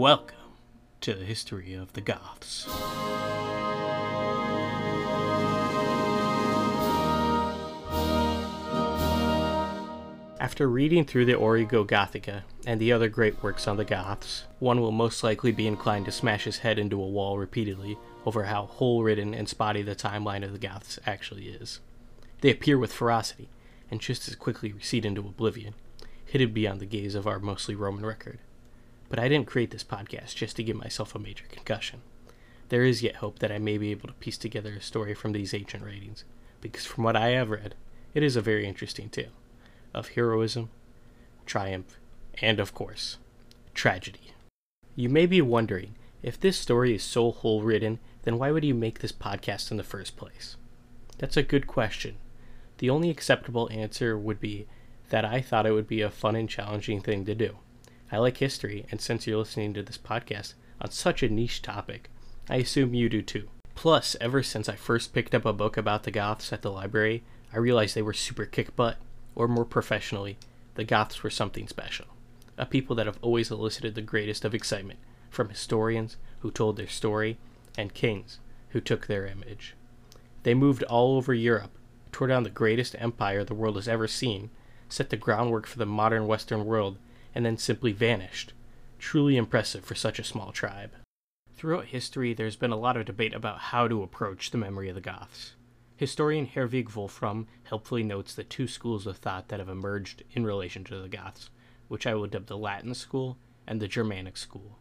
Welcome to the history of the Goths. After reading through the Origo Gothica and the other great works on the Goths, one will most likely be inclined to smash his head into a wall repeatedly over how hole ridden and spotty the timeline of the Goths actually is. They appear with ferocity, and just as quickly recede into oblivion, hidden beyond the gaze of our mostly Roman record. But I didn't create this podcast just to give myself a major concussion. There is yet hope that I may be able to piece together a story from these ancient writings, because from what I have read, it is a very interesting tale of heroism, triumph, and of course, tragedy. You may be wondering if this story is so hole ridden, then why would you make this podcast in the first place? That's a good question. The only acceptable answer would be that I thought it would be a fun and challenging thing to do. I like history, and since you're listening to this podcast on such a niche topic, I assume you do too. Plus, ever since I first picked up a book about the Goths at the library, I realized they were super kick butt, or more professionally, the Goths were something special. A people that have always elicited the greatest of excitement from historians who told their story and kings who took their image. They moved all over Europe, tore down the greatest empire the world has ever seen, set the groundwork for the modern Western world, and then simply vanished. Truly impressive for such a small tribe. Throughout history, there's been a lot of debate about how to approach the memory of the Goths. Historian Herwig Wolfram helpfully notes the two schools of thought that have emerged in relation to the Goths, which I will dub the Latin school and the Germanic school.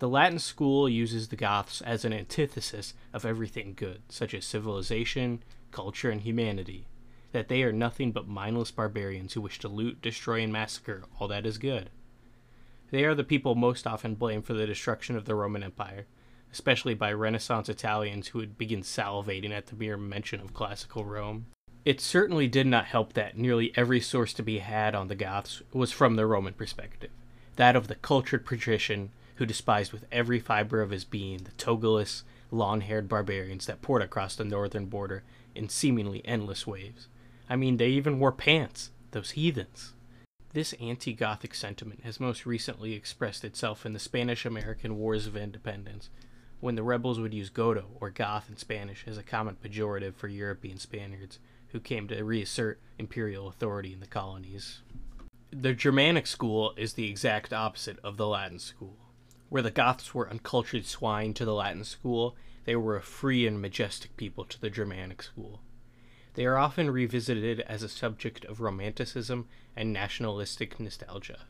The Latin school uses the Goths as an antithesis of everything good, such as civilization, culture, and humanity, that they are nothing but mindless barbarians who wish to loot, destroy, and massacre all that is good. They are the people most often blamed for the destruction of the Roman Empire, especially by Renaissance Italians who would begin salivating at the mere mention of classical Rome. It certainly did not help that nearly every source to be had on the Goths was from the Roman perspective, that of the cultured patrician who despised with every fiber of his being the togoless, long haired barbarians that poured across the northern border in seemingly endless waves. I mean, they even wore pants, those heathens. This anti Gothic sentiment has most recently expressed itself in the Spanish American Wars of Independence, when the rebels would use Godo or Goth in Spanish as a common pejorative for European Spaniards who came to reassert imperial authority in the colonies. The Germanic school is the exact opposite of the Latin school. Where the Goths were uncultured swine to the Latin school, they were a free and majestic people to the Germanic school. They are often revisited as a subject of romanticism and nationalistic nostalgia.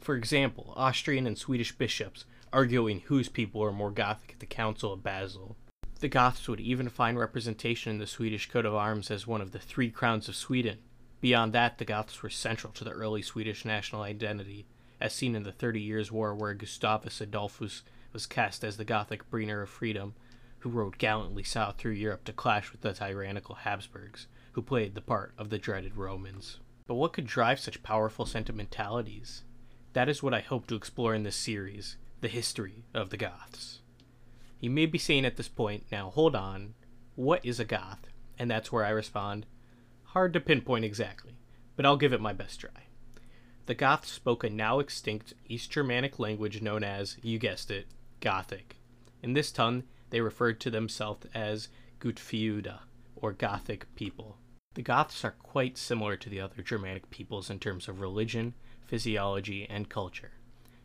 For example, Austrian and Swedish bishops arguing whose people are more Gothic at the Council of Basel. The Goths would even find representation in the Swedish coat of arms as one of the three crowns of Sweden. Beyond that, the Goths were central to the early Swedish national identity, as seen in the Thirty Years' War, where Gustavus Adolphus was cast as the Gothic bringer of freedom, who rode gallantly south through Europe to clash with the tyrannical Habsburgs, who played the part of the dreaded Romans. But what could drive such powerful sentimentalities? That is what I hope to explore in this series the history of the Goths. You may be saying at this point, now hold on, what is a Goth? And that's where I respond, hard to pinpoint exactly, but I'll give it my best try. The Goths spoke a now extinct East Germanic language known as, you guessed it, Gothic. In this tongue, they referred to themselves as Gutthiuda, or Gothic people. The Goths are quite similar to the other Germanic peoples in terms of religion, physiology, and culture.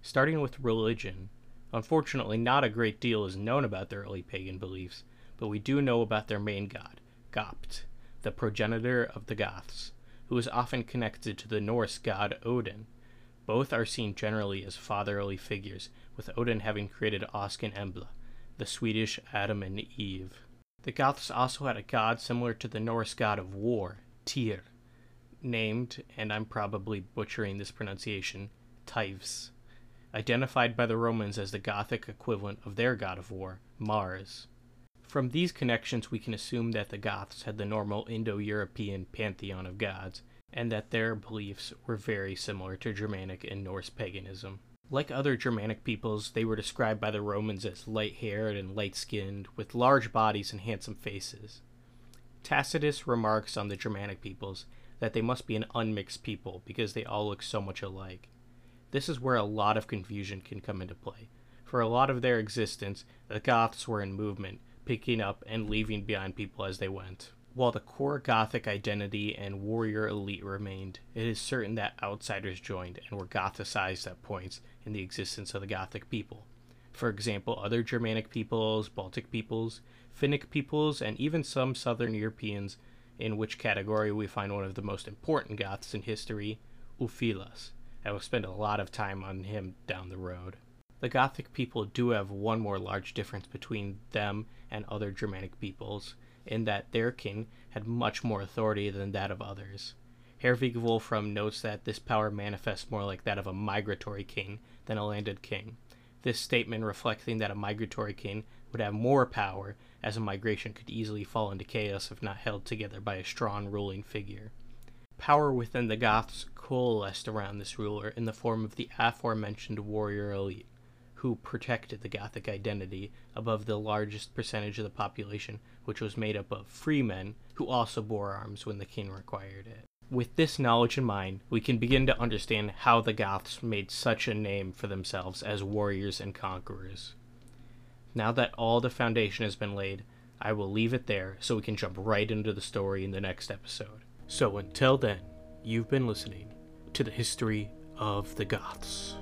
Starting with religion, unfortunately, not a great deal is known about their early pagan beliefs, but we do know about their main god, Gapt, the progenitor of the Goths, who is often connected to the Norse god Odin. Both are seen generally as fatherly figures, with Odin having created Ask and Embla, the Swedish Adam and Eve. The Goths also had a god similar to the Norse god of war, Tyr, named, and I'm probably butchering this pronunciation, Tyves, identified by the Romans as the Gothic equivalent of their god of war, Mars. From these connections, we can assume that the Goths had the normal Indo European pantheon of gods, and that their beliefs were very similar to Germanic and Norse paganism. Like other Germanic peoples, they were described by the Romans as light haired and light skinned, with large bodies and handsome faces. Tacitus remarks on the Germanic peoples that they must be an unmixed people because they all look so much alike. This is where a lot of confusion can come into play. For a lot of their existence, the Goths were in movement, picking up and leaving behind people as they went. While the core Gothic identity and warrior elite remained, it is certain that outsiders joined and were Gothicized at points in the existence of the Gothic people. For example, other Germanic peoples, Baltic peoples, Finnic peoples, and even some Southern Europeans, in which category we find one of the most important Goths in history, Ulfilas. I will spend a lot of time on him down the road. The Gothic people do have one more large difference between them and other Germanic peoples, in that their king had much more authority than that of others. Herwig Wolfram notes that this power manifests more like that of a migratory king than a landed king. This statement reflecting that a migratory king would have more power, as a migration could easily fall into chaos if not held together by a strong ruling figure. Power within the Goths coalesced around this ruler in the form of the aforementioned warrior elite, who protected the Gothic identity above the largest percentage of the population, which was made up of free men who also bore arms when the king required it. With this knowledge in mind, we can begin to understand how the Goths made such a name for themselves as warriors and conquerors. Now that all the foundation has been laid, I will leave it there so we can jump right into the story in the next episode. So until then, you've been listening to the history of the Goths.